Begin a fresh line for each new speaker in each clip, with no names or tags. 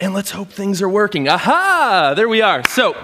and let's hope things are working. Aha! There we are. So,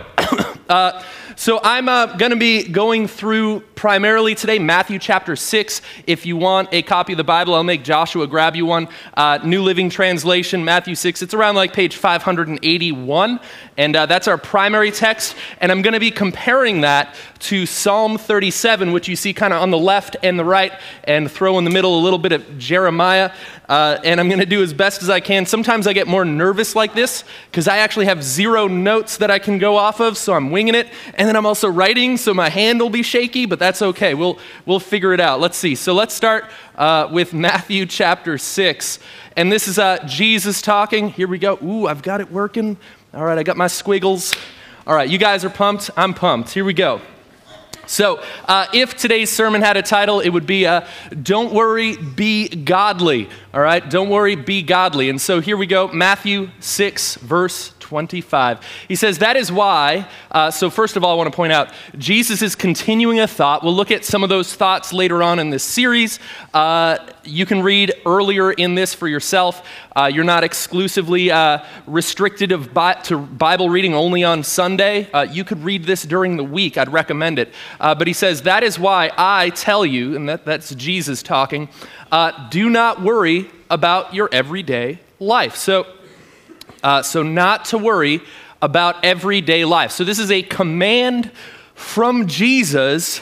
uh, so I'm uh, going to be going through primarily today Matthew chapter 6. If you want a copy of the Bible, I'll make Joshua grab you one. Uh, New Living Translation, Matthew 6. It's around like page 581. And uh, that's our primary text. And I'm going to be comparing that to Psalm 37, which you see kind of on the left and the right, and throw in the middle a little bit of Jeremiah. Uh, and I'm going to do as best as I can. Sometimes I get more nervous like this because I actually have zero notes that I can go off of, so I'm winging it. And then I'm also writing, so my hand will be shaky, but that's okay. We'll, we'll figure it out. Let's see. So let's start uh, with Matthew chapter 6. And this is uh, Jesus talking. Here we go. Ooh, I've got it working. All right, I got my squiggles. All right, you guys are pumped. I'm pumped. Here we go. So, uh, if today's sermon had a title, it would be uh, Don't Worry, Be Godly. All right? Don't worry, be godly. And so here we go Matthew 6, verse 25. He says, That is why. Uh, so, first of all, I want to point out Jesus is continuing a thought. We'll look at some of those thoughts later on in this series. Uh, you can read earlier in this for yourself. Uh, you're not exclusively uh, restricted of bi- to Bible reading only on Sunday. Uh, you could read this during the week. I'd recommend it. Uh, but he says, That is why I tell you, and that, that's Jesus talking, do not worry about your everyday life. So, uh, so, not to worry about everyday life. So, this is a command from Jesus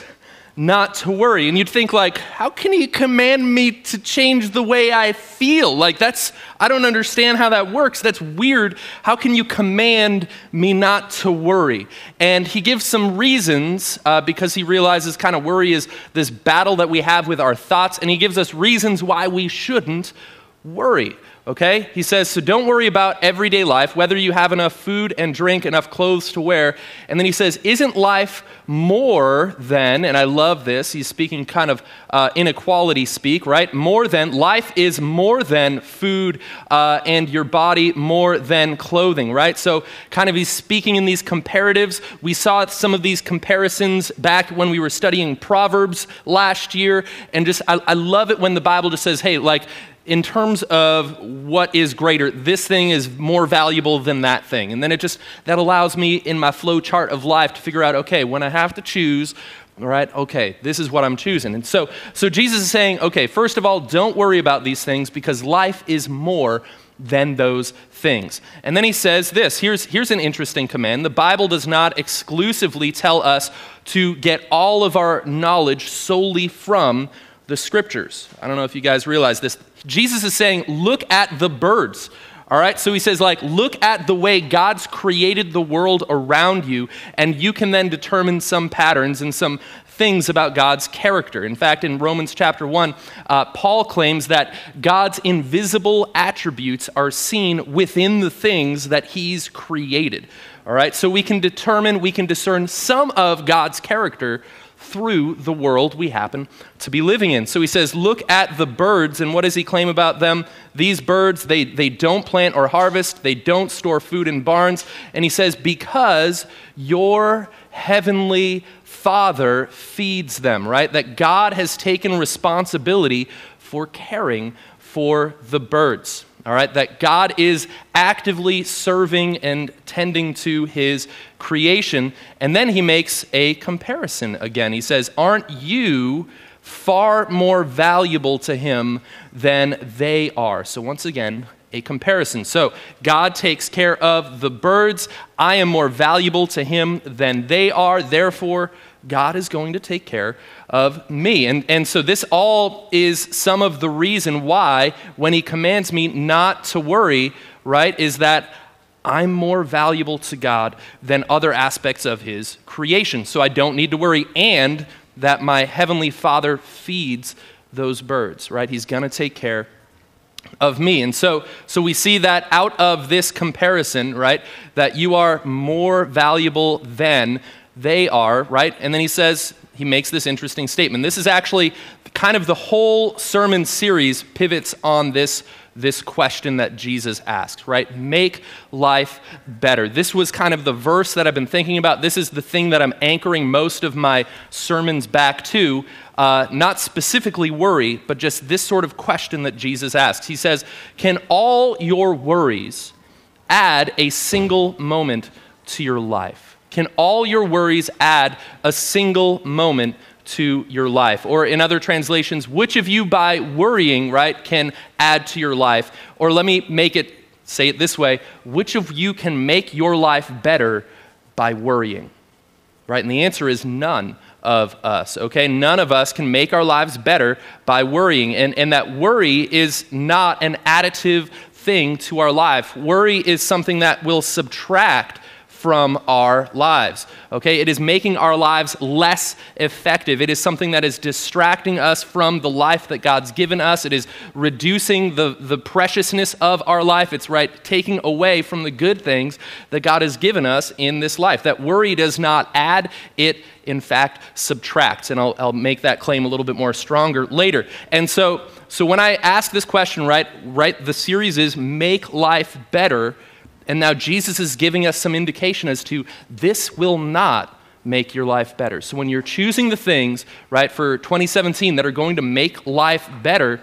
not to worry. And you'd think, like, how can he command me to change the way I feel? Like, that's, I don't understand how that works. That's weird. How can you command me not to worry? And he gives some reasons uh, because he realizes kind of worry is this battle that we have with our thoughts. And he gives us reasons why we shouldn't worry okay? He says, so don't worry about everyday life, whether you have enough food and drink, enough clothes to wear. And then he says, isn't life more than, and I love this, he's speaking kind of uh, inequality speak, right? More than, life is more than food uh, and your body more than clothing, right? So kind of he's speaking in these comparatives. We saw some of these comparisons back when we were studying Proverbs last year. And just, I, I love it when the Bible just says, hey, like, in terms of what is greater, this thing is more valuable than that thing. And then it just, that allows me in my flow chart of life to figure out, okay, when I have to choose, right, okay, this is what I'm choosing. And so, so Jesus is saying, okay, first of all, don't worry about these things because life is more than those things. And then he says this here's, here's an interesting command. The Bible does not exclusively tell us to get all of our knowledge solely from the scriptures. I don't know if you guys realize this. Jesus is saying, look at the birds. All right, so he says, like, look at the way God's created the world around you, and you can then determine some patterns and some things about God's character. In fact, in Romans chapter 1, uh, Paul claims that God's invisible attributes are seen within the things that he's created. All right, so we can determine, we can discern some of God's character through the world we happen to be living in. So he says, Look at the birds, and what does he claim about them? These birds, they, they don't plant or harvest, they don't store food in barns. And he says, Because your heavenly Father feeds them, right? That God has taken responsibility for caring for the birds all right, that God is actively serving and tending to his creation. And then he makes a comparison again. He says, Aren't you far more valuable to him than they are? So, once again, a comparison. So, God takes care of the birds. I am more valuable to him than they are. Therefore, God is going to take care of me. And, and so, this all is some of the reason why, when He commands me not to worry, right, is that I'm more valuable to God than other aspects of His creation. So, I don't need to worry, and that my Heavenly Father feeds those birds, right? He's going to take care of me. And so, so we see that out of this comparison, right, that you are more valuable than they are, right? And then he says, he makes this interesting statement. This is actually kind of the whole sermon series pivots on this, this question that Jesus asks, right? Make life better. This was kind of the verse that I've been thinking about. This is the thing that I'm anchoring most of my sermons back to. Uh, not specifically worry, but just this sort of question that Jesus asks. He says, Can all your worries add a single moment to your life? Can all your worries add a single moment to your life? Or in other translations, which of you by worrying, right, can add to your life? Or let me make it say it this way, which of you can make your life better by worrying? Right? And the answer is none of us, okay? None of us can make our lives better by worrying. And, and that worry is not an additive thing to our life. Worry is something that will subtract from our lives. Okay? It is making our lives less effective. It is something that is distracting us from the life that God's given us. It is reducing the, the preciousness of our life. It's right taking away from the good things that God has given us in this life. That worry does not add, it in fact subtracts. And I'll, I'll make that claim a little bit more stronger later. And so, so when I ask this question, right, right, the series is Make Life Better and now Jesus is giving us some indication as to this will not make your life better. So when you're choosing the things, right, for 2017 that are going to make life better,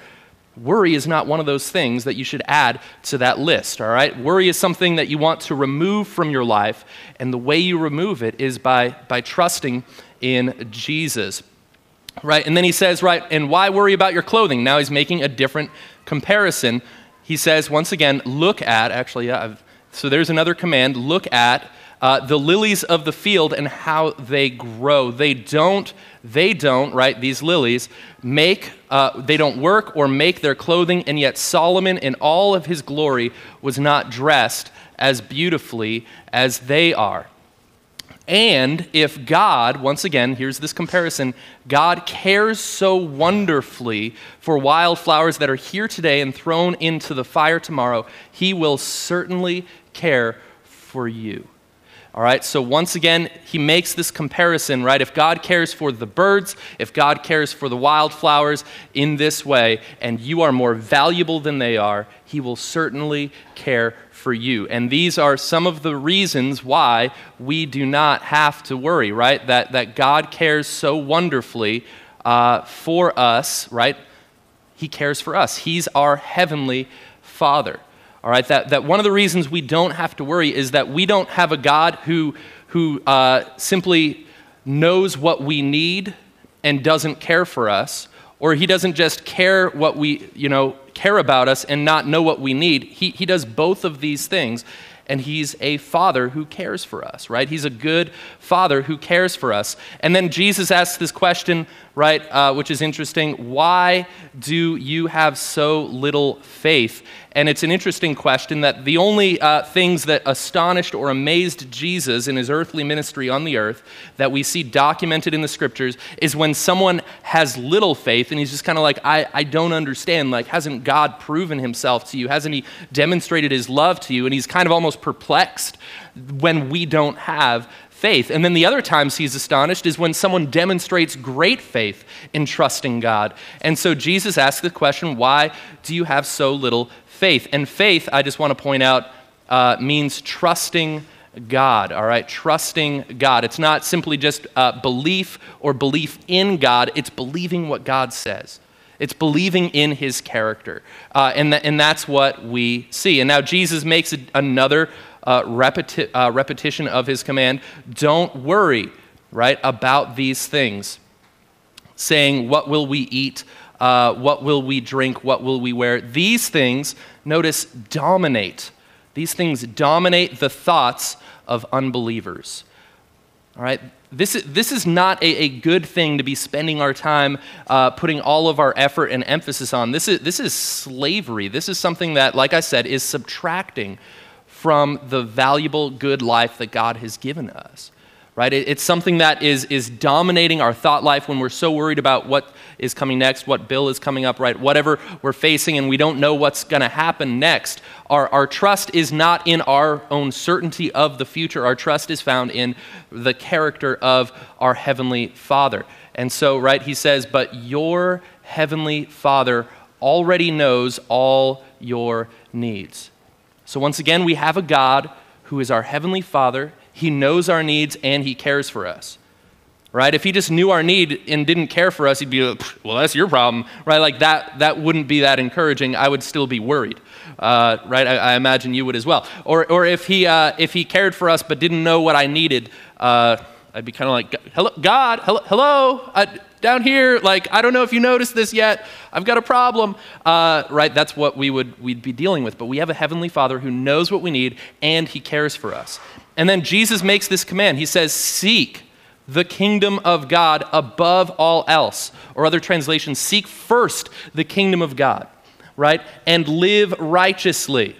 worry is not one of those things that you should add to that list, all right? Worry is something that you want to remove from your life, and the way you remove it is by, by trusting in Jesus. Right? And then he says, right, and why worry about your clothing? Now he's making a different comparison. He says, once again, look at, actually, yeah, I've so there's another command look at uh, the lilies of the field and how they grow. They don't, they don't, right, these lilies, make, uh, they don't work or make their clothing, and yet Solomon in all of his glory was not dressed as beautifully as they are. And if God, once again, here's this comparison God cares so wonderfully for wildflowers that are here today and thrown into the fire tomorrow, He will certainly care for you. All right, so once again, he makes this comparison, right? If God cares for the birds, if God cares for the wildflowers in this way, and you are more valuable than they are, he will certainly care for you. And these are some of the reasons why we do not have to worry, right? That, that God cares so wonderfully uh, for us, right? He cares for us, He's our heavenly Father. All right, that, that one of the reasons we don't have to worry is that we don't have a God who, who uh, simply knows what we need and doesn't care for us, or he doesn't just care what we, you know, care about us and not know what we need. He, he does both of these things and he's a father who cares for us, right? He's a good father who cares for us. And then Jesus asks this question, right, uh, which is interesting why do you have so little faith? And it's an interesting question that the only uh, things that astonished or amazed Jesus in his earthly ministry on the earth that we see documented in the scriptures is when someone has little faith and he's just kind of like, I, I don't understand. Like, hasn't God proven himself to you? Hasn't he demonstrated his love to you? And he's kind of almost perplexed when we don't have faith. And then the other times he's astonished is when someone demonstrates great faith in trusting God. And so Jesus asks the question, Why do you have so little faith? And faith, I just want to point out, uh, means trusting God, all right? Trusting God. It's not simply just uh, belief or belief in God, it's believing what God says. It's believing in his character. Uh, and, th- and that's what we see. And now Jesus makes another uh, repeti- uh, repetition of his command don't worry, right, about these things, saying, What will we eat? Uh, what will we drink? What will we wear? These things, notice, dominate. These things dominate the thoughts of unbelievers. All right? This is, this is not a, a good thing to be spending our time uh, putting all of our effort and emphasis on. This is, this is slavery. This is something that, like I said, is subtracting from the valuable, good life that God has given us. Right? It's something that is, is dominating our thought life when we're so worried about what is coming next, what bill is coming up, right? Whatever we're facing, and we don't know what's going to happen next. Our, our trust is not in our own certainty of the future. Our trust is found in the character of our Heavenly Father. And so, right, he says, But your Heavenly Father already knows all your needs. So, once again, we have a God who is our Heavenly Father. He knows our needs and He cares for us. right? If he just knew our need and didn't care for us, he'd be like, well, that's your problem, right? Like that, that wouldn't be that encouraging. I would still be worried, uh, right? I, I, imagine you would as well. Or, or if, he, uh, if he cared for us but didn't know what I needed, uh, I'd be kind of like, hello, God, hello, hello uh, down here, like, I don't know if you noticed this yet. I've got a problem, uh, right? That's what we would, we'd be dealing with. But we have a heavenly father who knows what we need and he cares for us. And then Jesus makes this command. He says, seek the kingdom of God above all else. Or other translations, seek first the kingdom of God, right? And live righteously,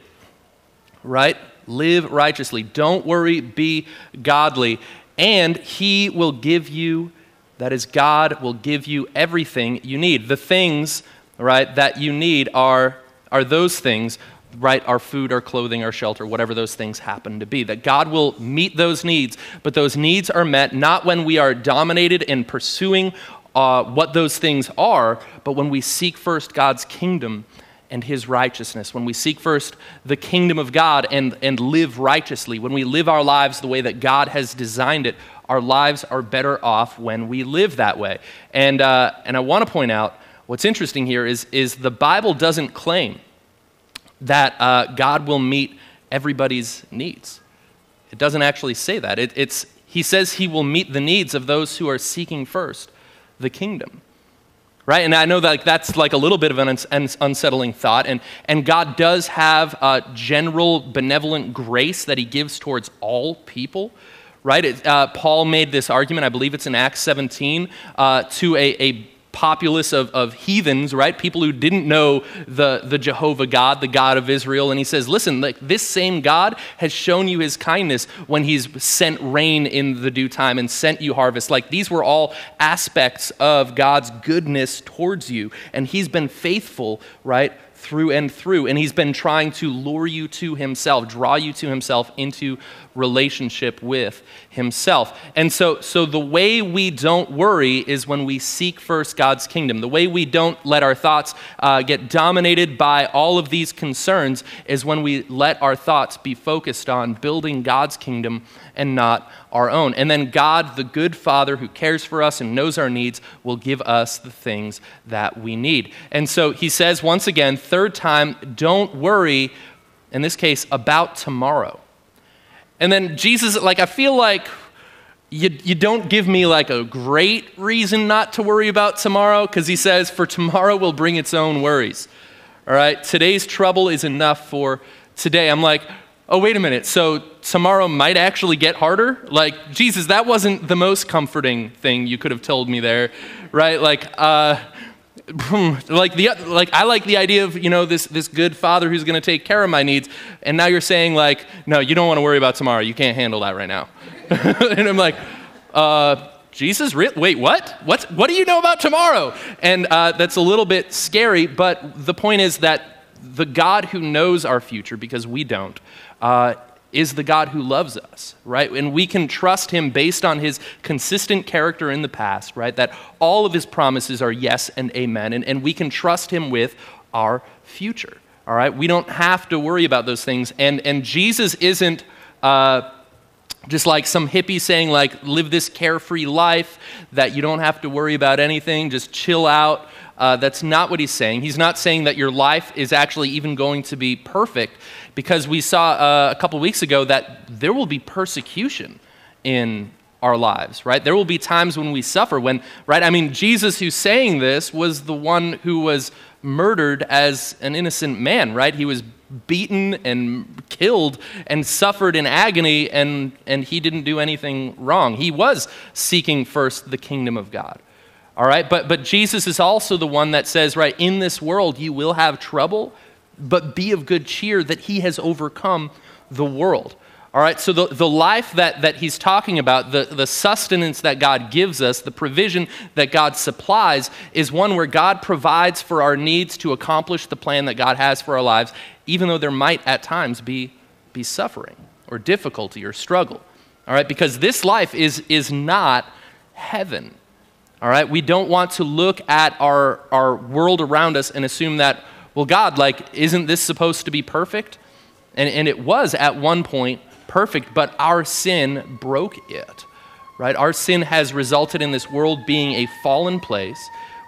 right? Live righteously. Don't worry, be godly. And he will give you, that is, God will give you everything you need. The things, right, that you need are, are those things right, our food, our clothing, our shelter, whatever those things happen to be. That God will meet those needs, but those needs are met not when we are dominated in pursuing uh, what those things are, but when we seek first God's kingdom and his righteousness, when we seek first the kingdom of God and, and live righteously, when we live our lives the way that God has designed it, our lives are better off when we live that way. And, uh, and I want to point out what's interesting here is, is the Bible doesn't claim that uh, God will meet everybody's needs. It doesn't actually say that. It, it's, he says he will meet the needs of those who are seeking first the kingdom. Right? And I know that like, that's like a little bit of an unsettling thought. And, and God does have a general benevolent grace that he gives towards all people. Right? It, uh, Paul made this argument, I believe it's in Acts 17, uh, to a, a populace of, of heathens, right? People who didn't know the, the Jehovah God, the God of Israel. And he says, listen, like this same God has shown you his kindness when he's sent rain in the due time and sent you harvest. Like these were all aspects of God's goodness towards you. And he's been faithful, right? Through and through. And he's been trying to lure you to himself, draw you to himself into relationship with himself. And so, so the way we don't worry is when we seek first God's kingdom. The way we don't let our thoughts uh, get dominated by all of these concerns is when we let our thoughts be focused on building God's kingdom and not our own. And then God, the good Father who cares for us and knows our needs, will give us the things that we need. And so he says once again, third time, don't worry, in this case, about tomorrow. And then Jesus, like, I feel like you, you don't give me like a great reason not to worry about tomorrow because he says, For tomorrow will bring its own worries. All right, today's trouble is enough for today. I'm like, oh, wait a minute. So tomorrow might actually get harder? Like, Jesus, that wasn't the most comforting thing you could have told me there, right? Like, uh, like the like I like the idea of you know this this good father who's going to take care of my needs, and now you're saying like no, you don't want to worry about tomorrow. You can't handle that right now. and I'm like, uh, Jesus, wait, what? What what do you know about tomorrow? And uh, that's a little bit scary. But the point is that the God who knows our future, because we don't, uh, is the God who loves us, right? And we can trust him based on his consistent character in the past, right? That all of his promises are yes and amen. And, and we can trust him with our future, all right? We don't have to worry about those things. And, and Jesus isn't. Uh, just like some hippie saying like live this carefree life that you don't have to worry about anything just chill out uh, that's not what he's saying he's not saying that your life is actually even going to be perfect because we saw uh, a couple weeks ago that there will be persecution in our lives, right? There will be times when we suffer, when, right? I mean, Jesus, who's saying this, was the one who was murdered as an innocent man, right? He was beaten and killed and suffered in agony, and, and he didn't do anything wrong. He was seeking first the kingdom of God. All right, but, but Jesus is also the one that says, right, in this world you will have trouble, but be of good cheer that he has overcome the world. All right, so the, the life that, that he's talking about, the, the sustenance that God gives us, the provision that God supplies, is one where God provides for our needs to accomplish the plan that God has for our lives, even though there might at times be, be suffering or difficulty or struggle. All right, because this life is, is not heaven. All right, we don't want to look at our, our world around us and assume that well, God, like, isn't this supposed to be perfect? And, and it was at one point perfect, but our sin broke it, right? Our sin has resulted in this world being a fallen place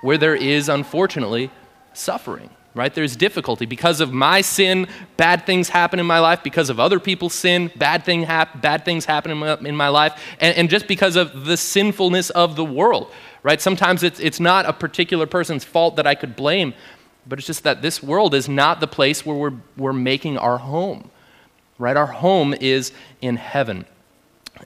where there is, unfortunately, suffering, right? There's difficulty. Because of my sin, bad things happen in my life. Because of other people's sin, bad, thing hap- bad things happen in my, in my life. And, and just because of the sinfulness of the world, right? Sometimes it's, it's not a particular person's fault that I could blame, but it's just that this world is not the place where we're, we're making our home, right? Our home is in heaven.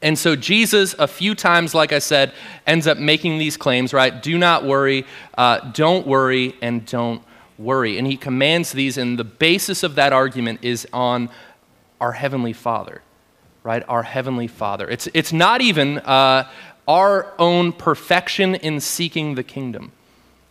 And so Jesus, a few times, like I said, ends up making these claims, right? Do not worry, uh, don't worry, and don't worry. And he commands these, and the basis of that argument is on our Heavenly Father, right? Our Heavenly Father. It's, it's not even uh, our own perfection in seeking the kingdom.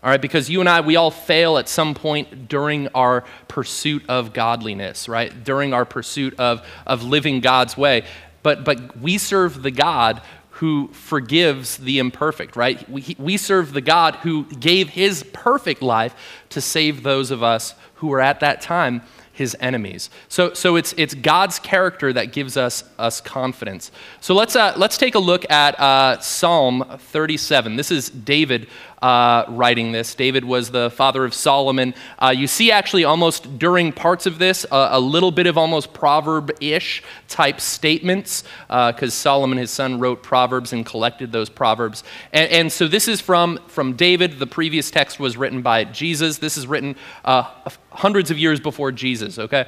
All right, because you and I, we all fail at some point during our pursuit of godliness, right? During our pursuit of, of living God's way. But, but we serve the God who forgives the imperfect, right? We, we serve the God who gave his perfect life to save those of us who were at that time his enemies. So, so it's, it's God's character that gives us, us confidence. So let's, uh, let's take a look at uh, Psalm 37. This is David uh, writing this. David was the father of Solomon. Uh, you see, actually, almost during parts of this, uh, a little bit of almost proverb ish type statements, because uh, Solomon, his son, wrote Proverbs and collected those Proverbs. And, and, so this is from, from David. The previous text was written by Jesus. This is written uh, hundreds of years before Jesus, okay?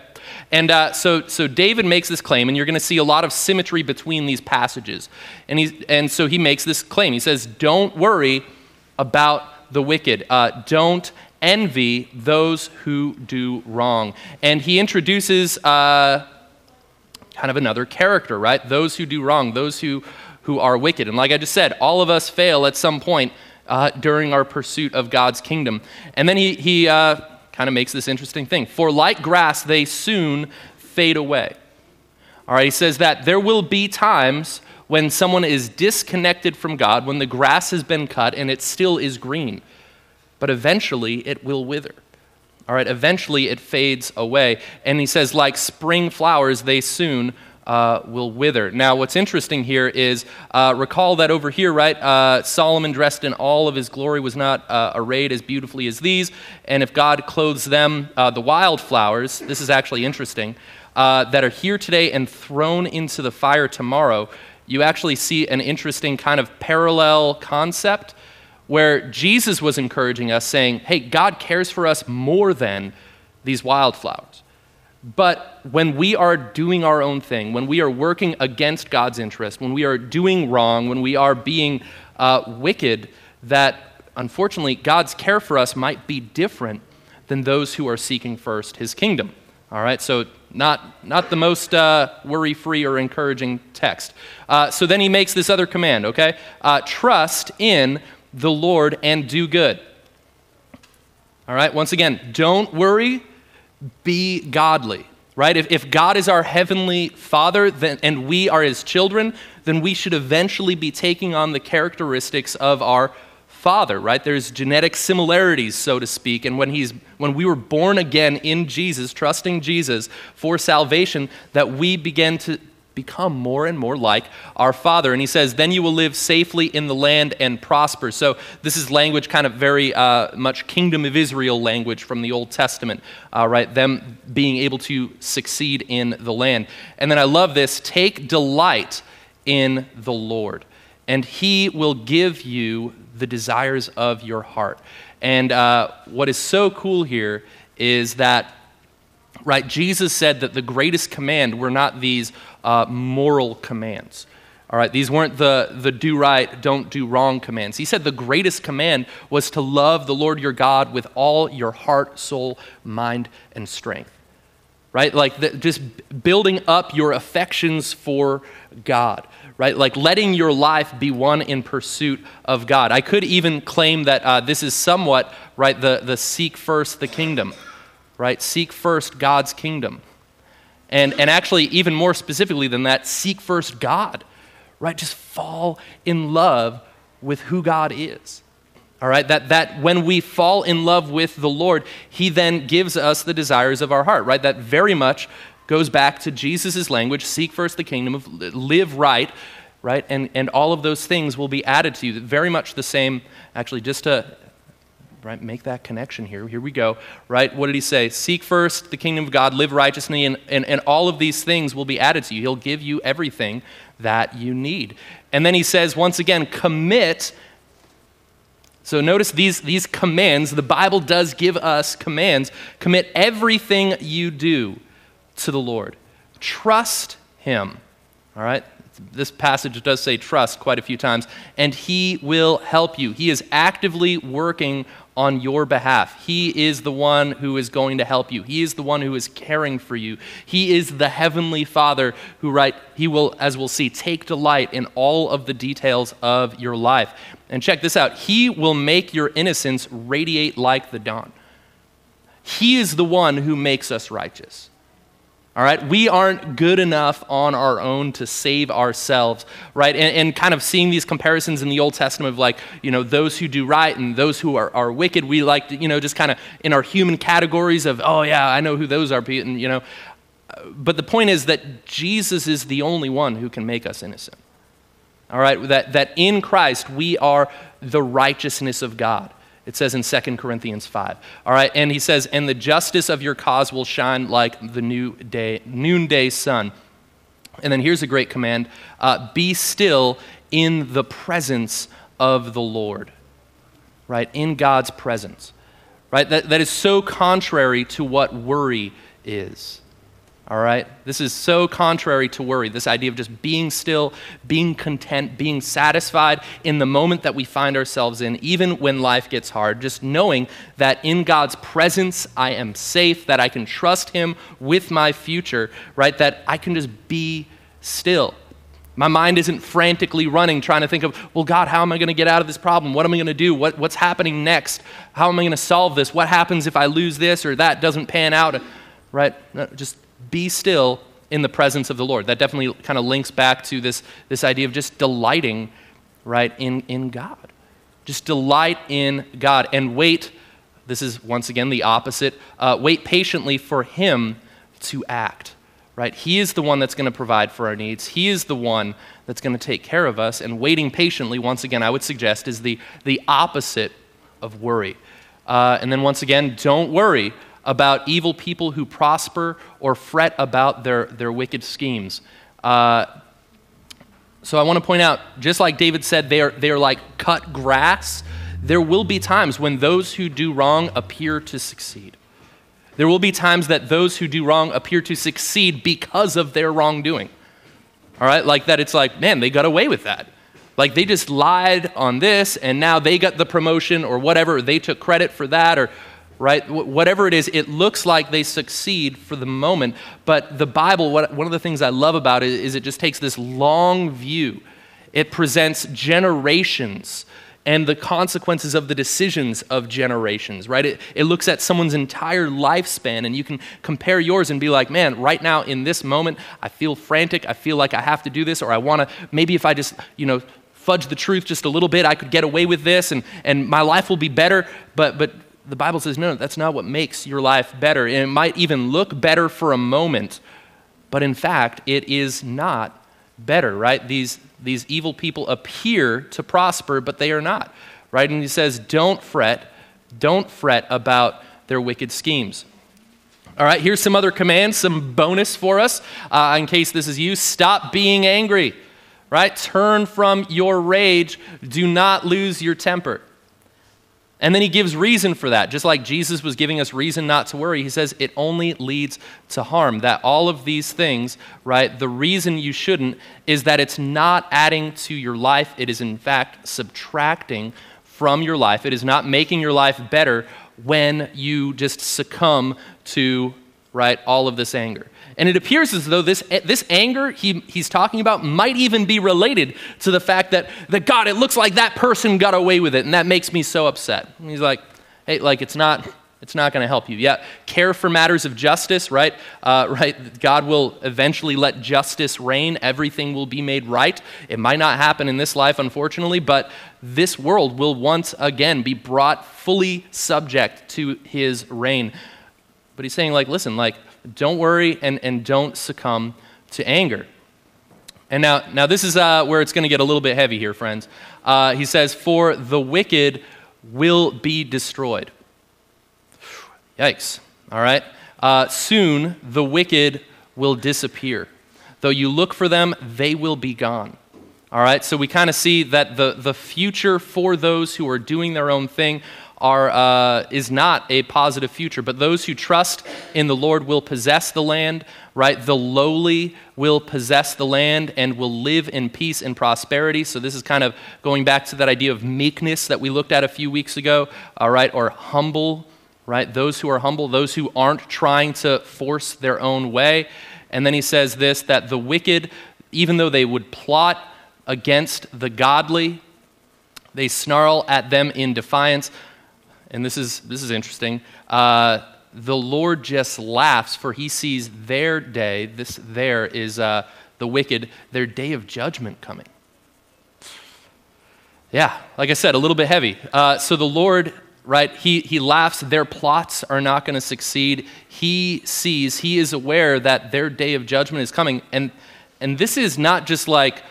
And uh, so, so David makes this claim, and you're going to see a lot of symmetry between these passages. And, he's, and so he makes this claim. He says, Don't worry about the wicked. Uh, don't envy those who do wrong. And he introduces uh, kind of another character, right? Those who do wrong, those who, who are wicked. And like I just said, all of us fail at some point uh, during our pursuit of God's kingdom. And then he, he uh, kind of makes this interesting thing For like grass, they soon fade away. All right, he says that there will be times when someone is disconnected from God, when the grass has been cut and it still is green. But eventually it will wither. All right, eventually it fades away. And he says, like spring flowers, they soon uh, will wither. Now, what's interesting here is uh, recall that over here, right, uh, Solomon dressed in all of his glory was not uh, arrayed as beautifully as these. And if God clothes them, uh, the wildflowers, this is actually interesting, uh, that are here today and thrown into the fire tomorrow, you actually see an interesting kind of parallel concept where Jesus was encouraging us, saying, Hey, God cares for us more than these wildflowers. But when we are doing our own thing, when we are working against God's interest, when we are doing wrong, when we are being uh, wicked, that unfortunately God's care for us might be different than those who are seeking first his kingdom. All right, so not, not the most uh, worry free or encouraging text. Uh, so then he makes this other command, okay? Uh, trust in the Lord and do good. All right, once again, don't worry, be godly, right? If, if God is our heavenly Father then, and we are his children, then we should eventually be taking on the characteristics of our father, right? There's genetic similarities, so to speak. And when, he's, when we were born again in Jesus, trusting Jesus for salvation, that we begin to become more and more like our Father. And he says, Then you will live safely in the land and prosper. So this is language kind of very uh, much kingdom of Israel language from the Old Testament, uh, right? Them being able to succeed in the land. And then I love this take delight in the Lord, and he will give you the desires of your heart. And uh, what is so cool here is that, right, Jesus said that the greatest command were not these uh, moral commands. All right, these weren't the, the do right, don't do wrong commands. He said the greatest command was to love the Lord your God with all your heart, soul, mind, and strength. Right? Like the, just building up your affections for God right? Like letting your life be one in pursuit of God. I could even claim that uh, this is somewhat, right, the, the seek first the kingdom, right? Seek first God's kingdom. And, and actually, even more specifically than that, seek first God, right? Just fall in love with who God is. All right, that, that when we fall in love with the Lord, He then gives us the desires of our heart, right? That very much goes back to Jesus' language seek first the kingdom of live right right? And, and all of those things will be added to you. Very much the same, actually, just to right, make that connection here. Here we go, right? What did he say? Seek first the kingdom of God, live righteously, and, and, and all of these things will be added to you. He'll give you everything that you need. And then he says, once again, commit. So notice these, these commands. The Bible does give us commands. Commit everything you do to the Lord. Trust him. All right? This passage does say trust quite a few times, and he will help you. He is actively working on your behalf. He is the one who is going to help you. He is the one who is caring for you. He is the heavenly Father who, right, he will, as we'll see, take delight in all of the details of your life. And check this out He will make your innocence radiate like the dawn. He is the one who makes us righteous. All right, we aren't good enough on our own to save ourselves, right? And, and, kind of seeing these comparisons in the Old Testament of like, you know, those who do right and those who are, are wicked, we like to, you know, just kind of in our human categories of, oh yeah, I know who those are, and, you know. But the point is that Jesus is the only one who can make us innocent. All right, that, that in Christ we are the righteousness of God. It says in 2 Corinthians 5. All right, and he says, And the justice of your cause will shine like the new day, noonday sun. And then here's a great command uh, be still in the presence of the Lord. Right? In God's presence. Right? That, that is so contrary to what worry is. All right? This is so contrary to worry. This idea of just being still, being content, being satisfied in the moment that we find ourselves in, even when life gets hard. Just knowing that in God's presence I am safe, that I can trust Him with my future, right? That I can just be still. My mind isn't frantically running, trying to think of, well, God, how am I going to get out of this problem? What am I going to do? What, what's happening next? How am I going to solve this? What happens if I lose this or that doesn't pan out? Right? Just be still in the presence of the Lord. That definitely kind of links back to this, this idea of just delighting, right, in, in God. Just delight in God and wait. This is once again the opposite. Uh, wait patiently for Him to act, right? He is the one that's going to provide for our needs. He is the one that's going to take care of us. And waiting patiently, once again, I would suggest, is the, the opposite of worry. Uh, and then once again, don't worry about evil people who prosper or fret about their, their wicked schemes. Uh, so I want to point out, just like David said, they are, they are like cut grass. There will be times when those who do wrong appear to succeed. There will be times that those who do wrong appear to succeed because of their wrongdoing. All right, like that, it's like, man, they got away with that. Like they just lied on this and now they got the promotion or whatever, they took credit for that or right? Whatever it is, it looks like they succeed for the moment. But the Bible, what, one of the things I love about it is it just takes this long view. It presents generations and the consequences of the decisions of generations, right? It, it looks at someone's entire lifespan, and you can compare yours and be like, man, right now in this moment, I feel frantic. I feel like I have to do this, or I want to, maybe if I just, you know, fudge the truth just a little bit, I could get away with this, and, and my life will be better. But, but the Bible says, no, that's not what makes your life better. And it might even look better for a moment, but in fact, it is not better, right? These, these evil people appear to prosper, but they are not, right? And he says, don't fret, don't fret about their wicked schemes. All right, here's some other commands, some bonus for us uh, in case this is you. Stop being angry, right? Turn from your rage. Do not lose your temper. And then he gives reason for that. Just like Jesus was giving us reason not to worry, he says it only leads to harm. That all of these things, right, the reason you shouldn't is that it's not adding to your life. It is, in fact, subtracting from your life. It is not making your life better when you just succumb to, right, all of this anger. And it appears as though this, this anger he, he's talking about might even be related to the fact that, that, God, it looks like that person got away with it, and that makes me so upset. And he's like, hey, like, it's not. It's not going to help you. Yeah, care for matters of justice, right? Uh, right. God will eventually let justice reign. Everything will be made right. It might not happen in this life, unfortunately, but this world will once again be brought fully subject to His reign. But He's saying, like, listen, like, don't worry and, and don't succumb to anger. And now, now this is uh, where it's going to get a little bit heavy here, friends. Uh, he says, For the wicked will be destroyed. Yikes. All right. Uh, soon the wicked will disappear. Though you look for them, they will be gone. All right. So we kind of see that the, the future for those who are doing their own thing are, uh, is not a positive future, but those who trust in the Lord will possess the land, right? The lowly will possess the land and will live in peace and prosperity. So, this is kind of going back to that idea of meekness that we looked at a few weeks ago, all right? Or humble, right? Those who are humble, those who aren't trying to force their own way. And then he says this that the wicked, even though they would plot against the godly, they snarl at them in defiance and this is, this is interesting. Uh, the Lord just laughs, for he sees their day, this there is uh, the wicked, their day of judgment coming. Yeah, like I said, a little bit heavy. Uh, so the Lord, right, he, he laughs. Their plots are not going to succeed. He sees, he is aware that their day of judgment is coming. And, and this is not just like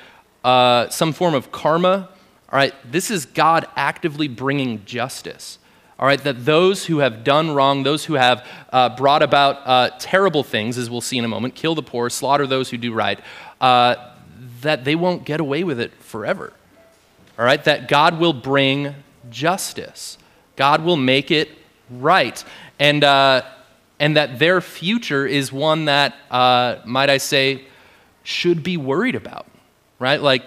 uh, some form of karma, all right? This is God actively bringing justice all right, that those who have done wrong, those who have uh, brought about uh, terrible things, as we'll see in a moment, kill the poor, slaughter those who do right, uh, that they won't get away with it forever. All right, that God will bring justice, God will make it right. And, uh, and that their future is one that, uh, might I say, should be worried about, right? Like,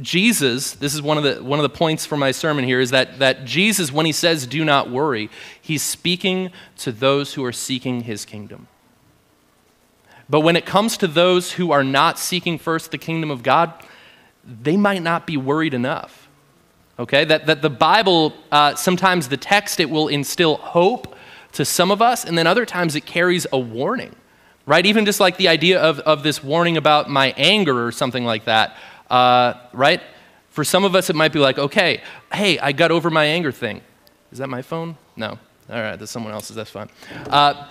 Jesus, this is one of the, one of the points for my sermon here, is that, that Jesus, when he says, do not worry, he's speaking to those who are seeking his kingdom. But when it comes to those who are not seeking first the kingdom of God, they might not be worried enough. Okay? That, that the Bible, uh, sometimes the text, it will instill hope to some of us, and then other times it carries a warning, right? Even just like the idea of, of this warning about my anger or something like that uh, right? For some of us, it might be like, okay, hey, I got over my anger thing. Is that my phone? No. All right, that's someone else's. That's fine. Uh,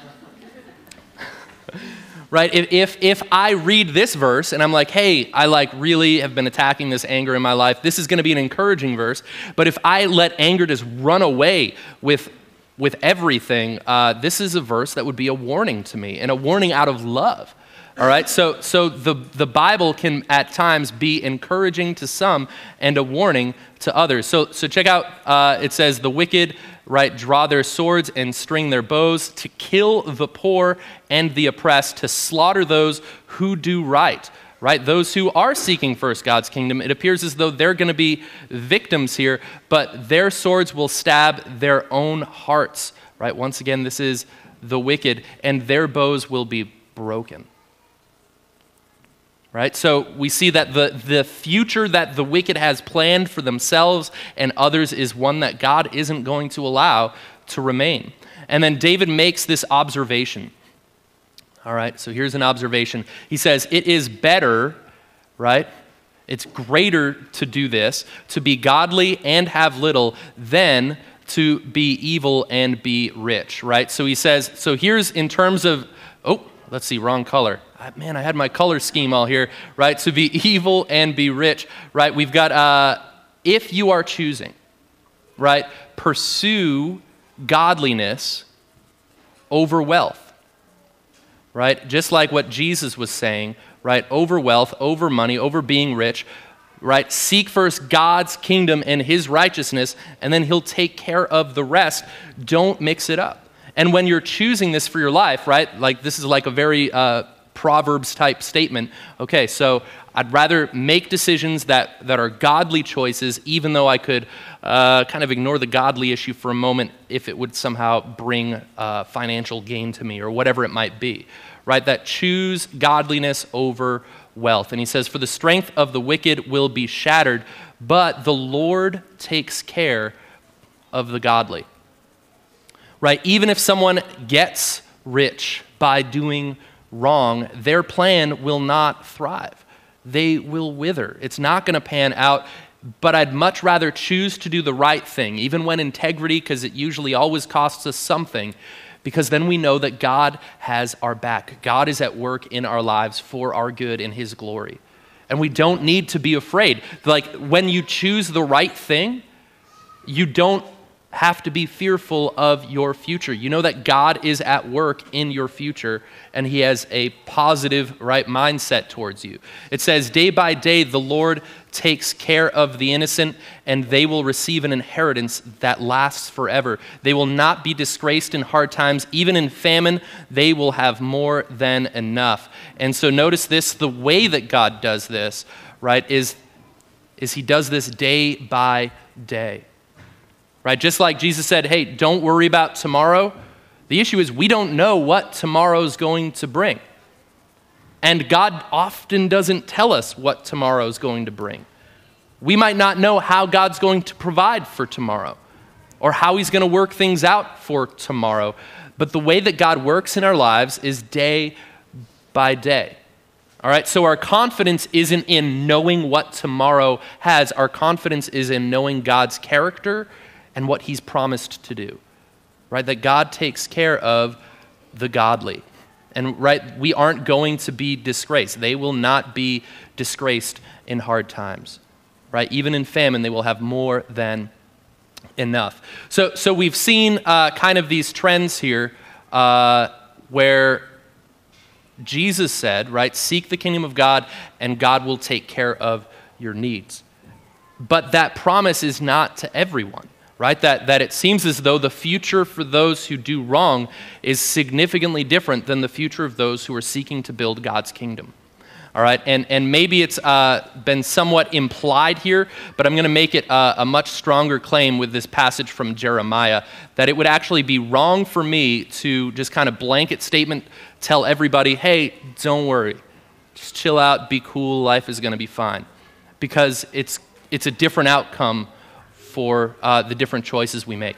right? If, if, if I read this verse and I'm like, hey, I like really have been attacking this anger in my life, this is going to be an encouraging verse. But if I let anger just run away with, with everything, uh, this is a verse that would be a warning to me and a warning out of love. All right, so, so the, the Bible can at times be encouraging to some and a warning to others. So, so check out uh, it says, The wicked, right, draw their swords and string their bows to kill the poor and the oppressed, to slaughter those who do right. Right? Those who are seeking first God's kingdom, it appears as though they're going to be victims here, but their swords will stab their own hearts. Right? Once again, this is the wicked, and their bows will be broken right? So we see that the, the future that the wicked has planned for themselves and others is one that God isn't going to allow to remain. And then David makes this observation. All right, so here's an observation. He says, It is better, right? It's greater to do this, to be godly and have little, than to be evil and be rich, right? So he says, so here's in terms of, oh, let's see, wrong color man, I had my color scheme all here, right? To be evil and be rich, right? We've got, uh, if you are choosing, right? Pursue godliness over wealth, right? Just like what Jesus was saying, right? Over wealth, over money, over being rich, right? Seek first God's kingdom and his righteousness, and then he'll take care of the rest. Don't mix it up. And when you're choosing this for your life, right? Like this is like a very uh, Proverbs type statement. Okay, so I'd rather make decisions that, that are godly choices, even though I could uh, kind of ignore the godly issue for a moment if it would somehow bring uh, financial gain to me or whatever it might be. Right? That choose godliness over wealth. And he says, For the strength of the wicked will be shattered, but the Lord takes care of the godly. Right? Even if someone gets rich by doing wrong, their plan will not thrive. They will wither. It's not going to pan out, but I'd much rather choose to do the right thing, even when integrity, because it usually always costs us something, because then we know that God has our back. God is at work in our lives for our good and His glory. And we don't need to be afraid. Like when you choose the right thing, you don't have to be fearful of your future. You know that God is at work in your future and he has a positive right mindset towards you. It says day by day the Lord takes care of the innocent and they will receive an inheritance that lasts forever. They will not be disgraced in hard times, even in famine they will have more than enough. And so notice this the way that God does this, right, is is he does this day by day right? Just like Jesus said, hey, don't worry about tomorrow. The issue is we don't know what tomorrow's going to bring. And God often doesn't tell us what tomorrow's going to bring. We might not know how God's going to provide for tomorrow or how He's going to work things out for tomorrow. But the way that God works in our lives is day by day. All right, so our confidence isn't in knowing what tomorrow has, our confidence is in knowing God's character and what he's promised to do. Right? That God takes care of the godly. And right, we aren't going to be disgraced. They will not be disgraced in hard times. Right? Even in famine, they will have more than enough. So, so we've seen uh, kind of these trends here uh, where Jesus said, right, seek the kingdom of God and God will take care of your needs. But that promise is not to everyone right? That, that it seems as though the future for those who do wrong is significantly different than the future of those who are seeking to build God's kingdom. All right, and, and maybe it's uh, been somewhat implied here, but I'm going to make it uh, a much stronger claim with this passage from Jeremiah that it would actually be wrong for me to just kind of blanket statement tell everybody, hey, don't worry, just chill out, be cool, life is going to be fine. Because it's, it's a different outcome for uh, the different choices we make.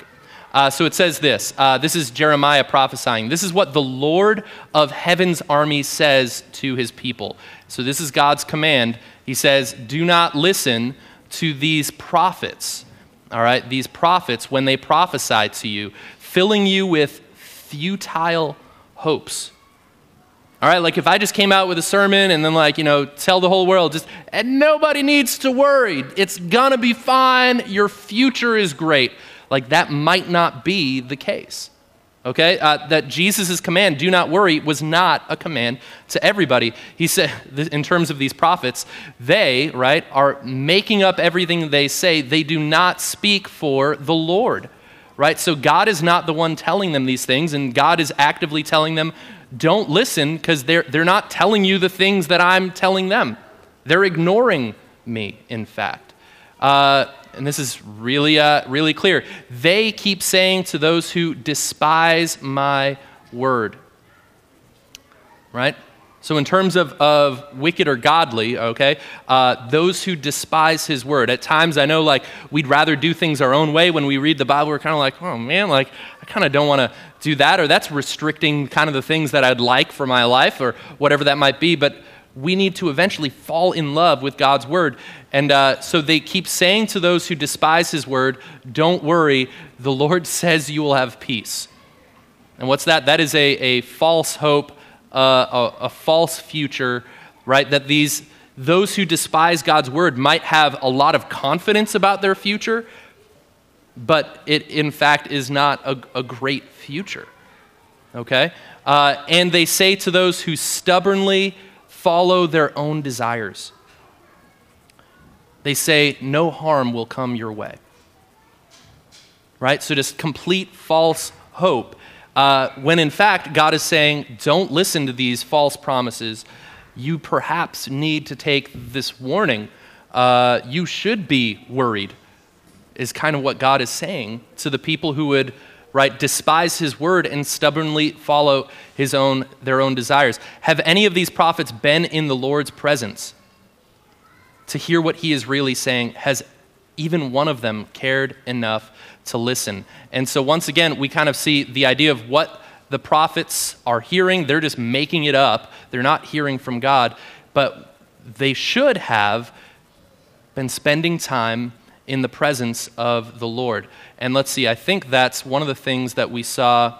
Uh, so it says this uh, this is Jeremiah prophesying. This is what the Lord of heaven's army says to his people. So this is God's command. He says, Do not listen to these prophets, all right, these prophets when they prophesy to you, filling you with futile hopes. All right, like if I just came out with a sermon and then, like, you know, tell the whole world, just, and nobody needs to worry. It's gonna be fine. Your future is great. Like, that might not be the case. Okay? Uh, that Jesus' command, do not worry, was not a command to everybody. He said, in terms of these prophets, they, right, are making up everything they say. They do not speak for the Lord right? So God is not the one telling them these things, and God is actively telling them don't listen because they're, they're not telling you the things that I'm telling them. They're ignoring me, in fact. Uh, and this is really, uh, really clear. They keep saying to those who despise my word, right? So, in terms of, of wicked or godly, okay, uh, those who despise his word. At times, I know like we'd rather do things our own way. When we read the Bible, we're kind of like, oh man, like I kind of don't want to do that, or that's restricting kind of the things that I'd like for my life, or whatever that might be. But we need to eventually fall in love with God's word. And uh, so they keep saying to those who despise his word, don't worry, the Lord says you will have peace. And what's that? That is a, a false hope a, a false future, right? That these, those who despise God's word might have a lot of confidence about their future, but it in fact is not a, a great future. Okay? Uh, and they say to those who stubbornly follow their own desires, they say, No harm will come your way. Right? So, just complete false hope uh, when in fact, God is saying, don't listen to these false promises. You perhaps need to take this warning. Uh, you should be worried, is kind of what God is saying to the people who would right despise his word and stubbornly follow his own their own desires have any of these prophets been in the lord's presence to hear what he is really saying has even one of them cared enough to listen. And so, once again, we kind of see the idea of what the prophets are hearing. They're just making it up, they're not hearing from God, but they should have been spending time in the presence of the Lord. And let's see, I think that's one of the things that we saw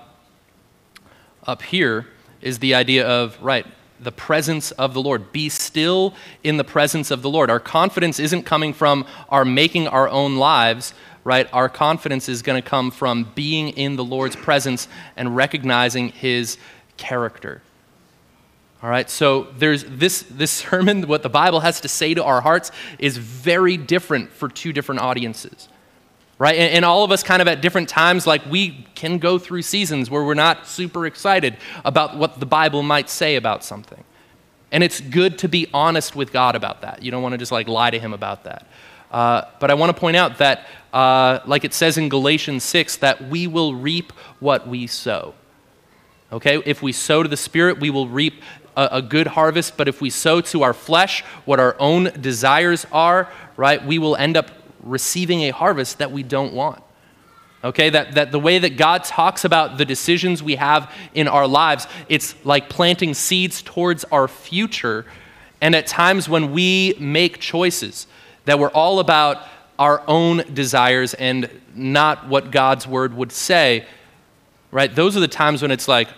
up here is the idea of, right, the presence of the Lord. Be still in the presence of the Lord. Our confidence isn't coming from our making our own lives, right? Our confidence is going to come from being in the Lord's presence and recognizing his character. All right, so there's this, this sermon, what the Bible has to say to our hearts is very different for two different audiences right? And, and, all of us, kind of at different times, like we can go through seasons where we're not super excited about what the Bible might say about something. And it's good to be honest with God about that. You don't want to just like lie to Him about that. Uh, but I want to point out that, uh, like it says in Galatians 6, that we will reap what we sow. Okay? If we sow to the Spirit, we will reap a, a good harvest. But if we sow to our flesh what our own desires are, right, we will end up receiving a harvest that we don't want. Okay, that, that the way that God talks about the decisions we have in our lives, it's like planting seeds towards our future. And at times when we make choices that we're all about our own desires and not what God's word would say, right? Those are the times when it's like,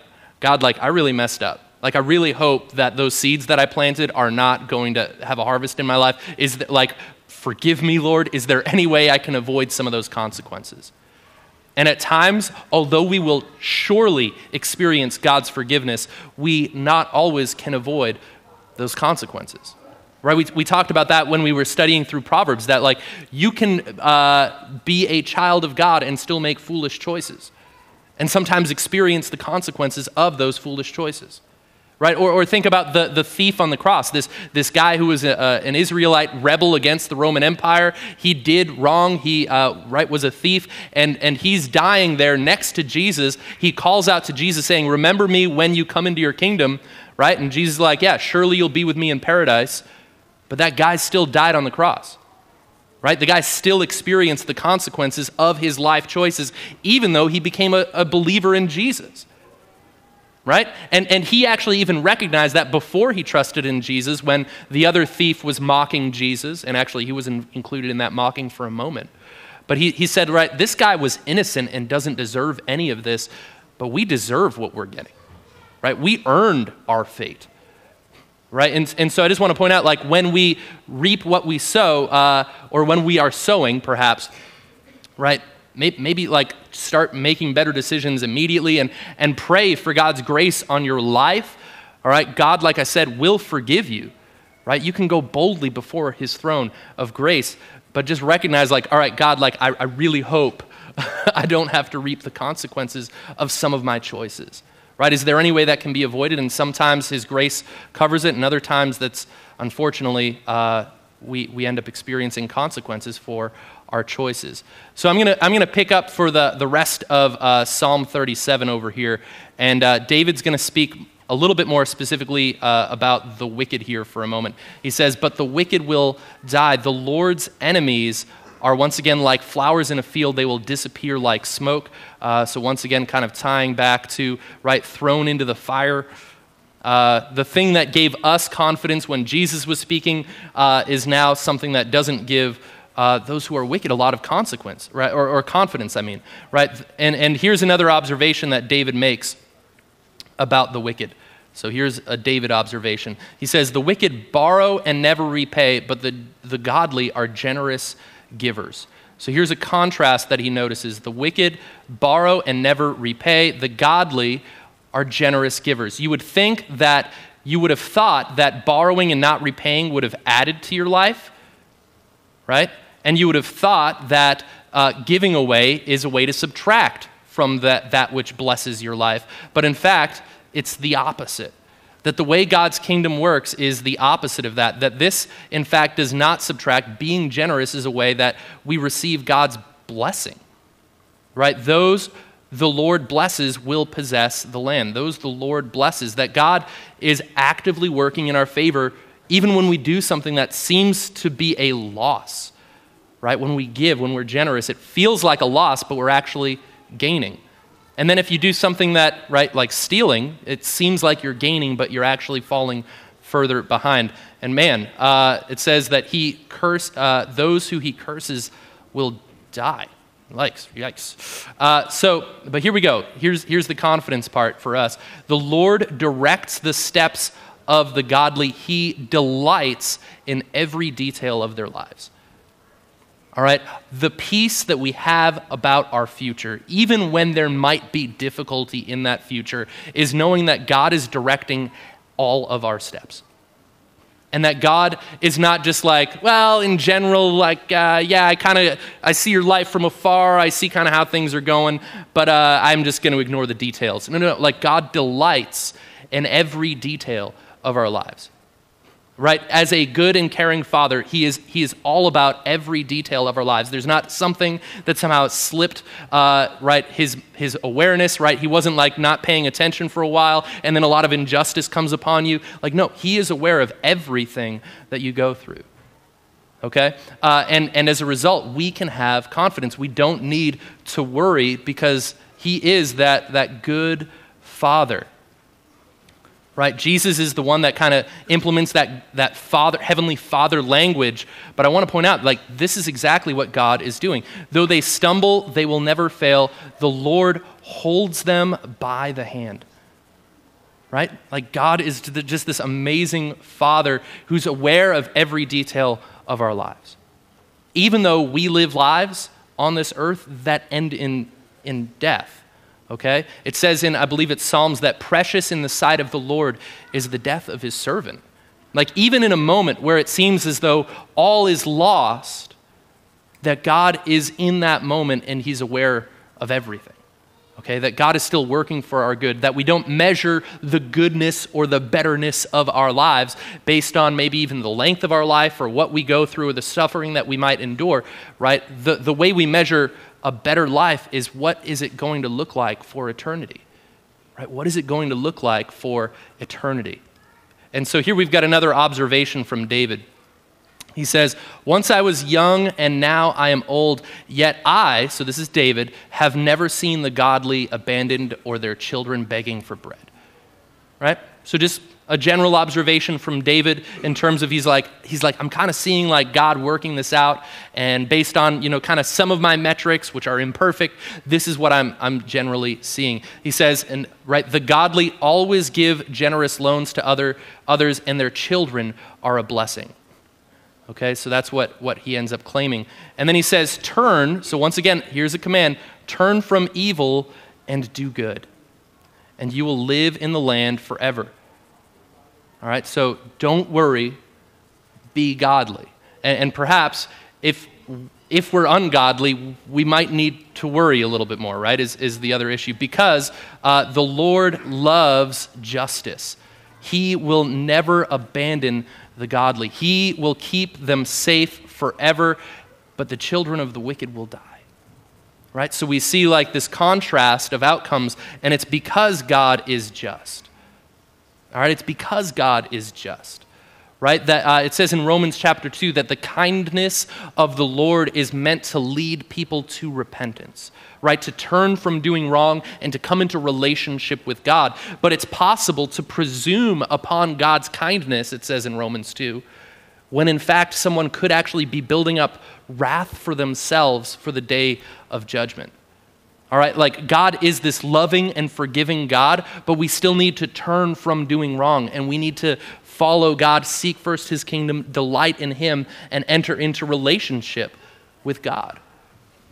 God, like, I really messed up. Like, I really hope that those seeds that I planted are not going to have a harvest in my life. Is that, like, Forgive me, Lord. Is there any way I can avoid some of those consequences? And at times, although we will surely experience God's forgiveness, we not always can avoid those consequences. Right? We, we talked about that when we were studying through Proverbs, that like you can uh, be a child of God and still make foolish choices, and sometimes experience the consequences of those foolish choices right? Or, or think about the, the thief on the cross, this, this guy who was a, a, an Israelite rebel against the Roman Empire. He did wrong. He uh, right, was a thief, and, and he's dying there next to Jesus. He calls out to Jesus saying, Remember me when you come into your kingdom, right? And Jesus is like, Yeah, surely you'll be with me in paradise. But that guy still died on the cross. Right? The guy still experienced the consequences of his life choices, even though he became a, a believer in Jesus right? And, and he actually even recognized that before he trusted in Jesus when the other thief was mocking Jesus, and actually he was in, included in that mocking for a moment. But he, he said, right, this guy was innocent and doesn't deserve any of this, but we deserve what we're getting, right? We earned our fate. Right? And, and so I just want to point out like when we reap what we sow, uh, or when we are sowing, perhaps, right? Maybe like start making better decisions immediately and, and pray for God's grace on your life. All right, God, like I said, will forgive you. Right? You can go boldly before his throne of grace, but just recognize, like, all right, God, like, I, I really hope I don't have to reap the consequences of some of my choices. Right? Is there any way that can be avoided? And sometimes his grace covers it, and other times that's unfortunately uh, we, we end up experiencing consequences for our choices. So I'm going to I'm gonna pick up for the, the rest of uh, Psalm 37 over here. And uh, David's going to speak a little bit more specifically uh, about the wicked here for a moment. He says, But the wicked will die. The Lord's enemies are once again like flowers in a field, they will disappear like smoke. Uh, so, once again, kind of tying back to, right, thrown into the fire. Uh, the thing that gave us confidence when Jesus was speaking uh, is now something that doesn't give uh, those who are wicked a lot of consequence, right? Or, or confidence, I mean, right? And, and here's another observation that David makes about the wicked. So here's a David observation. He says, The wicked borrow and never repay, but the, the godly are generous givers. So here's a contrast that he notices. The wicked borrow and never repay, the godly are generous givers. You would think that you would have thought that borrowing and not repaying would have added to your life, right? And you would have thought that uh, giving away is a way to subtract from that, that which blesses your life. But in fact, it's the opposite. That the way God's kingdom works is the opposite of that. That this, in fact, does not subtract. Being generous is a way that we receive God's blessing. Right? Those the Lord blesses will possess the land. Those the Lord blesses. That God is actively working in our favor even when we do something that seems to be a loss right? When we give, when we're generous, it feels like a loss, but we're actually gaining. And then if you do something that, right, like stealing, it seems like you're gaining, but you're actually falling further behind. And man, uh, it says that he curse uh, those who he curses will die. Yikes, yikes. Uh, so, but here we go. Here's, here's the confidence part for us. The Lord directs the steps of the godly, he delights in every detail of their lives. All right? The peace that we have about our future, even when there might be difficulty in that future, is knowing that God is directing all of our steps. And that God is not just like, well, in general, like, uh, yeah, I kind of, I see your life from afar. I see kind of how things are going, but uh, I'm just going to ignore the details. No, no, no. Like, God delights in every detail of our lives right? As a good and caring father, he is, he is all about every detail of our lives. There's not something that somehow slipped, uh, right? His, his awareness, right? He wasn't like not paying attention for a while and then a lot of injustice comes upon you. Like, no, he is aware of everything that you go through. Okay? Uh, and, and as a result, we can have confidence. We don't need to worry because he is that, that good father right? Jesus is the one that kind of implements that, that father, heavenly father language. But I want to point out, like, this is exactly what God is doing. Though they stumble, they will never fail. The Lord holds them by the hand. Right? Like, God is just this amazing father who's aware of every detail of our lives. Even though we live lives on this earth that end in, in death okay? It says in, I believe it's Psalms, that precious in the sight of the Lord is the death of his servant. Like, even in a moment where it seems as though all is lost, that God is in that moment and he's aware of everything. Okay, that God is still working for our good, that we don't measure the goodness or the betterness of our lives based on maybe even the length of our life or what we go through or the suffering that we might endure, right? The, the way we measure a better life is what is it going to look like for eternity? Right? What is it going to look like for eternity? And so here we've got another observation from David. He says, Once I was young and now I am old, yet I, so this is David, have never seen the godly abandoned or their children begging for bread. Right? So just a general observation from David in terms of he's like, he's like, I'm kind of seeing like God working this out. And based on, you know, kind of some of my metrics, which are imperfect, this is what I'm, I'm generally seeing. He says, and right, the godly always give generous loans to other, others, and their children are a blessing. Okay, so that's what, what he ends up claiming. And then he says, turn. So once again, here's a command turn from evil and do good, and you will live in the land forever. All right, so don't worry, be godly. And, and perhaps if, if we're ungodly, we might need to worry a little bit more, right? Is, is the other issue. Because uh, the Lord loves justice. He will never abandon the godly, He will keep them safe forever, but the children of the wicked will die. Right? So we see like this contrast of outcomes, and it's because God is just. All right, it's because God is just. Right? That uh, it says in Romans chapter 2 that the kindness of the Lord is meant to lead people to repentance, right? To turn from doing wrong and to come into relationship with God. But it's possible to presume upon God's kindness, it says in Romans 2, when in fact someone could actually be building up wrath for themselves for the day of judgment. All right, like God is this loving and forgiving God, but we still need to turn from doing wrong and we need to follow God, seek first his kingdom, delight in him, and enter into relationship with God.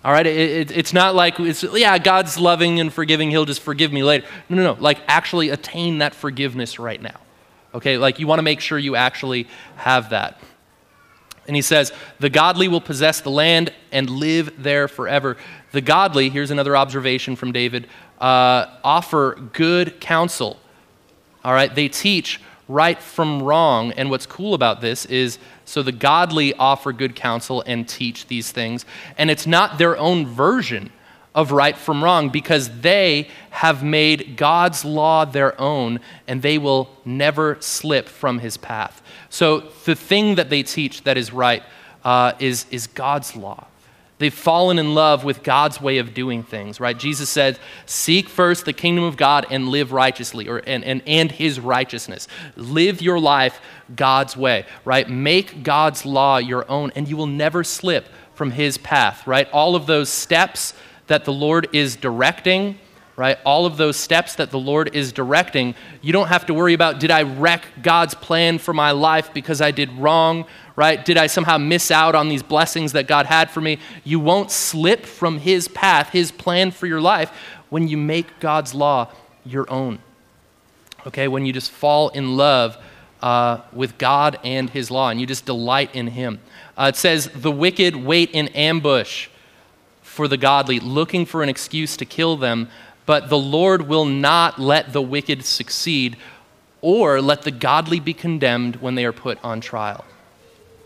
All right, it, it, it's not like, it's, yeah, God's loving and forgiving, he'll just forgive me later. No, no, no, like actually attain that forgiveness right now. Okay, like you want to make sure you actually have that. And he says, The godly will possess the land and live there forever. The godly, here's another observation from David, uh, offer good counsel. All right, they teach right from wrong. And what's cool about this is so the godly offer good counsel and teach these things. And it's not their own version of right from wrong because they have made God's law their own and they will never slip from his path. So the thing that they teach that is right uh, is, is God's law. They've fallen in love with God's way of doing things, right? Jesus said, Seek first the kingdom of God and live righteously, or, and, and, and his righteousness. Live your life God's way, right? Make God's law your own, and you will never slip from his path, right? All of those steps that the Lord is directing, right? All of those steps that the Lord is directing, you don't have to worry about did I wreck God's plan for my life because I did wrong, right? Did I somehow miss out on these blessings that God had for me? You won't slip from His path, His plan for your life, when you make God's law your own. Okay, when you just fall in love uh, with God and His law and you just delight in Him. Uh, it says, The wicked wait in ambush for the godly, looking for an excuse to kill them, but the Lord will not let the wicked succeed or let the godly be condemned when they are put on trial.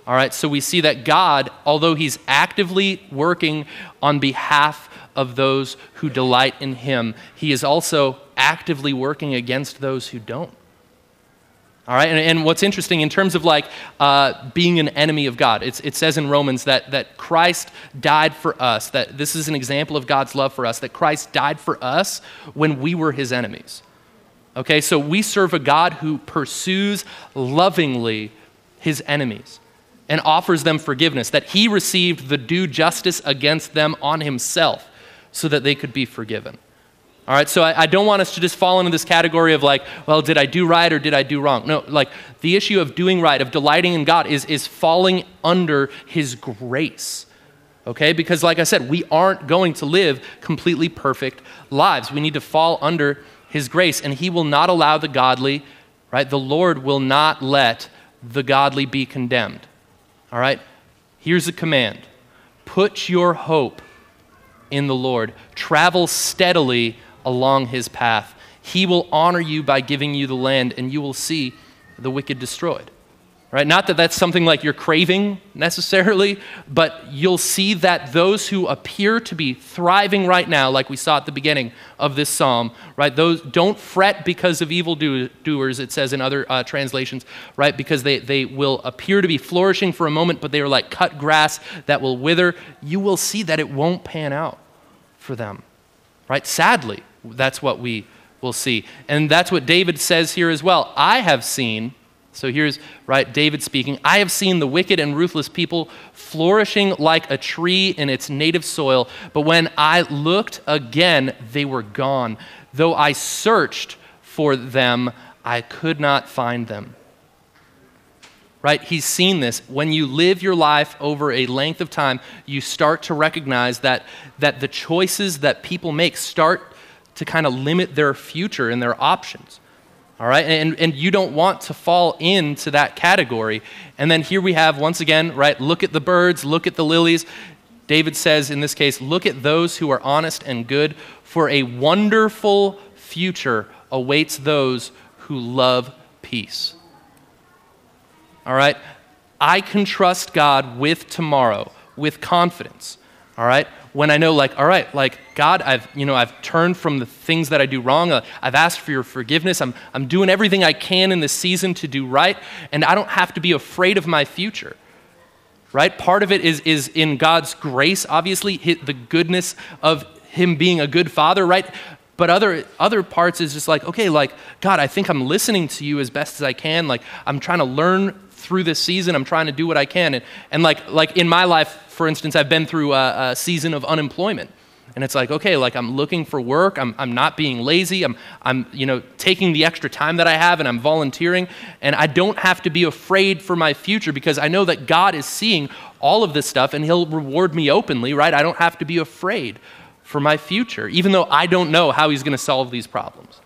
All right, so we see that God, although He's actively working on behalf of those who delight in Him, He is also actively working against those who don't. All right, and, and what's interesting in terms of like uh, being an enemy of God, it says in Romans that, that Christ died for us, that this is an example of God's love for us, that Christ died for us when we were his enemies. Okay, so we serve a God who pursues lovingly his enemies and offers them forgiveness, that he received the due justice against them on himself so that they could be forgiven. All right, so I, I, don't want us to just fall into this category of like, well, did I do right or did I do wrong? No, like the issue of doing right, of delighting in God, is, is falling under His grace. Okay, because like I said, we aren't going to live completely perfect lives. We need to fall under His grace, and He will not allow the godly, right? The Lord will not let the godly be condemned. All right, here's a command put your hope in the Lord, travel steadily along his path. He will honor you by giving you the land, and you will see the wicked destroyed. Right? Not that that's something like you're craving necessarily, but you'll see that those who appear to be thriving right now, like we saw at the beginning of this psalm, right? Those don't fret because of evil doers, it says in other uh, translations, right? Because they, they will appear to be flourishing for a moment, but they are like cut grass that will wither. You will see that it won't pan out for them, right? Sadly, that's what we will see. And that's what David says here as well. I have seen, so here's, right, David speaking, I have seen the wicked and ruthless people flourishing like a tree in its native soil, but when I looked again, they were gone. Though I searched for them, I could not find them right? He's seen this. When you live your life over a length of time, you start to recognize that, that the choices that people make start to kind of limit their future and their options. All right? And, and you don't want to fall into that category. And then here we have, once again, right? Look at the birds, look at the lilies. David says in this case, look at those who are honest and good, for a wonderful future awaits those who love peace. All right? I can trust God with tomorrow, with confidence. All right? When I know, like, all right, like, God, I've, you know, I've turned from the things that I do wrong. Uh, I've asked for your forgiveness. I'm, I'm doing everything I can in this season to do right, and I don't have to be afraid of my future. Right? Part of it is, is in God's grace, obviously, the goodness of Him being a good father, right? But other, other parts is just like, okay, like, God, I think I'm listening to you as best as I can. Like, I'm trying to learn through this season. I'm trying to do what I can. And, and like, like in my life, for instance, I've been through a, a season of unemployment. And it's like, okay, like I'm looking for work. I'm, I'm not being lazy. I'm, I'm, you know, taking the extra time that I have and I'm volunteering. And I don't have to be afraid for my future because I know that God is seeing all of this stuff and He'll reward me openly, right? I don't have to be afraid for my future, even though I don't know how He's going to solve these problems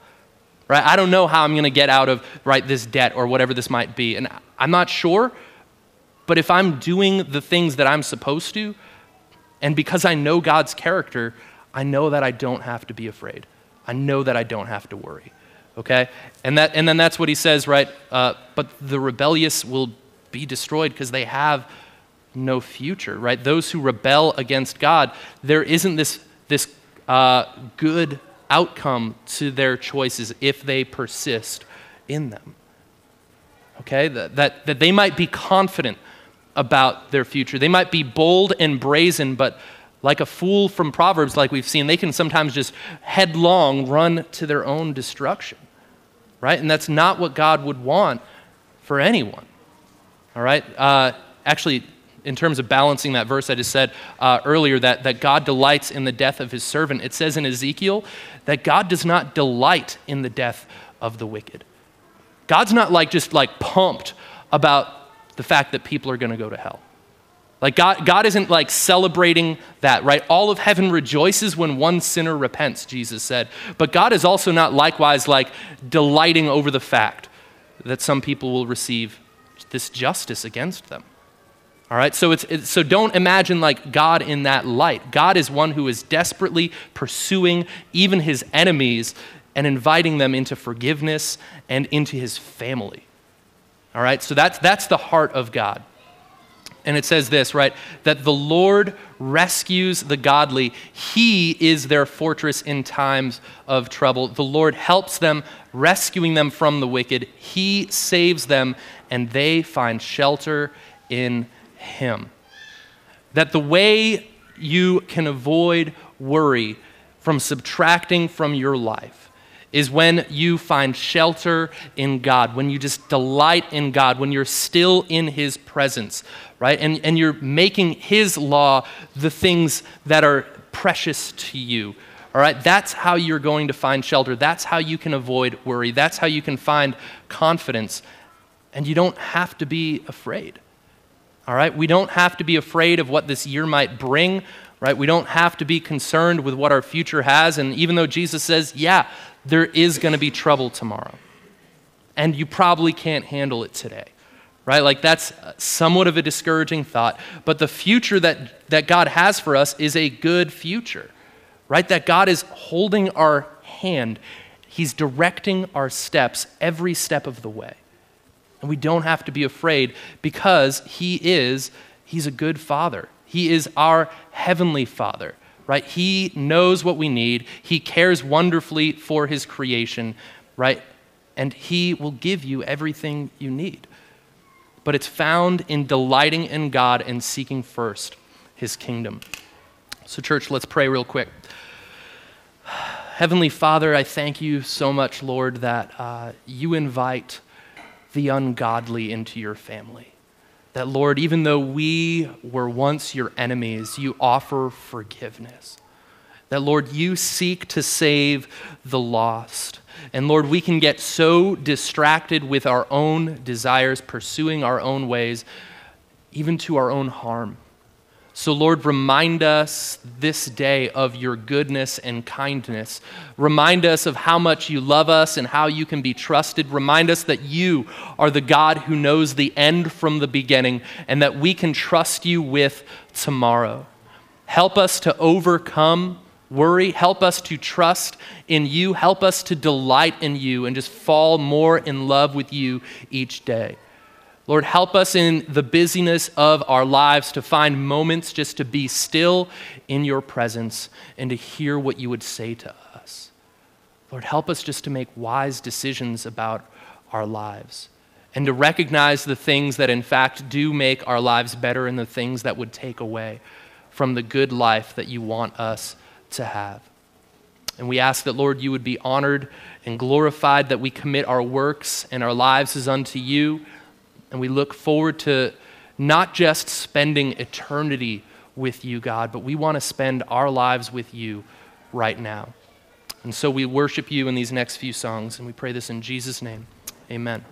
right? I don't know how I'm going to get out of, right, this debt or whatever this might be. And I'm not sure, but if I'm doing the things that I'm supposed to, and because I know God's character, I know that I don't have to be afraid. I know that I don't have to worry. Okay? And, that, and then that's what he says, right? Uh, but the rebellious will be destroyed because they have no future, right? Those who rebel against God, there isn't this, this uh, good outcome to their choices if they persist in them. Okay? That, that, that they might be confident about their future. They might be bold and brazen, but like a fool from Proverbs, like we've seen, they can sometimes just headlong run to their own destruction. Right? And that's not what God would want for anyone. All right? Uh, actually, in terms of balancing that verse I just said uh, earlier, that, that God delights in the death of his servant, it says in Ezekiel that God does not delight in the death of the wicked. God's not like just like pumped about the fact that people are going to go to hell. Like God, God isn't like celebrating that, right? All of heaven rejoices when one sinner repents, Jesus said. But God is also not likewise like delighting over the fact that some people will receive this justice against them. All right, so, it's, it's, so don't imagine like God in that light. God is one who is desperately pursuing even his enemies and inviting them into forgiveness and into his family. All right, so that's, that's the heart of God. And it says this, right? That the Lord rescues the godly. He is their fortress in times of trouble. The Lord helps them, rescuing them from the wicked. He saves them, and they find shelter in Him. That the way you can avoid worry from subtracting from your life is when you find shelter in God, when you just delight in God, when you're still in His presence, right? And, and you're making His law the things that are precious to you. All right, that's how you're going to find shelter. That's how you can avoid worry. That's how you can find confidence. And you don't have to be afraid. All right, we don't have to be afraid of what this year might bring, right? We don't have to be concerned with what our future has. And even though Jesus says, yeah, there is going to be trouble tomorrow. And you probably can't handle it today, right? Like that's somewhat of a discouraging thought. But the future that, that God has for us is a good future, right? That God is holding our hand, He's directing our steps every step of the way. And we don't have to be afraid because He is, He's a good Father. He is our heavenly Father right? He knows what we need. He cares wonderfully for his creation, right? And he will give you everything you need. But it's found in delighting in God and seeking first his kingdom. So, church, let's pray real quick. Heavenly Father, I thank you so much, Lord, that uh, you invite the ungodly into your family. That, Lord, even though we were once your enemies, you offer forgiveness. That, Lord, you seek to save the lost. And Lord, we can get so distracted with our own desires, pursuing our own ways, even to our own harm. So, Lord, remind us this day of your goodness and kindness. Remind us of how much you love us and how you can be trusted. Remind us that you are the God who knows the end from the beginning and that we can trust you with tomorrow. Help us to overcome worry. Help us to trust in you. Help us to delight in you and just fall more in love with you each day. Lord, help us in the busyness of our lives to find moments just to be still in your presence and to hear what you would say to us. Lord, help us just to make wise decisions about our lives and to recognize the things that, in fact, do make our lives better and the things that would take away from the good life that you want us to have. And we ask that, Lord, you would be honored and glorified, that we commit our works and our lives as unto you and we look forward to not just spending eternity with you, God, but we want to spend our lives with you right now. And so we worship you in these next few songs, and we pray this in Jesus' name. Amen.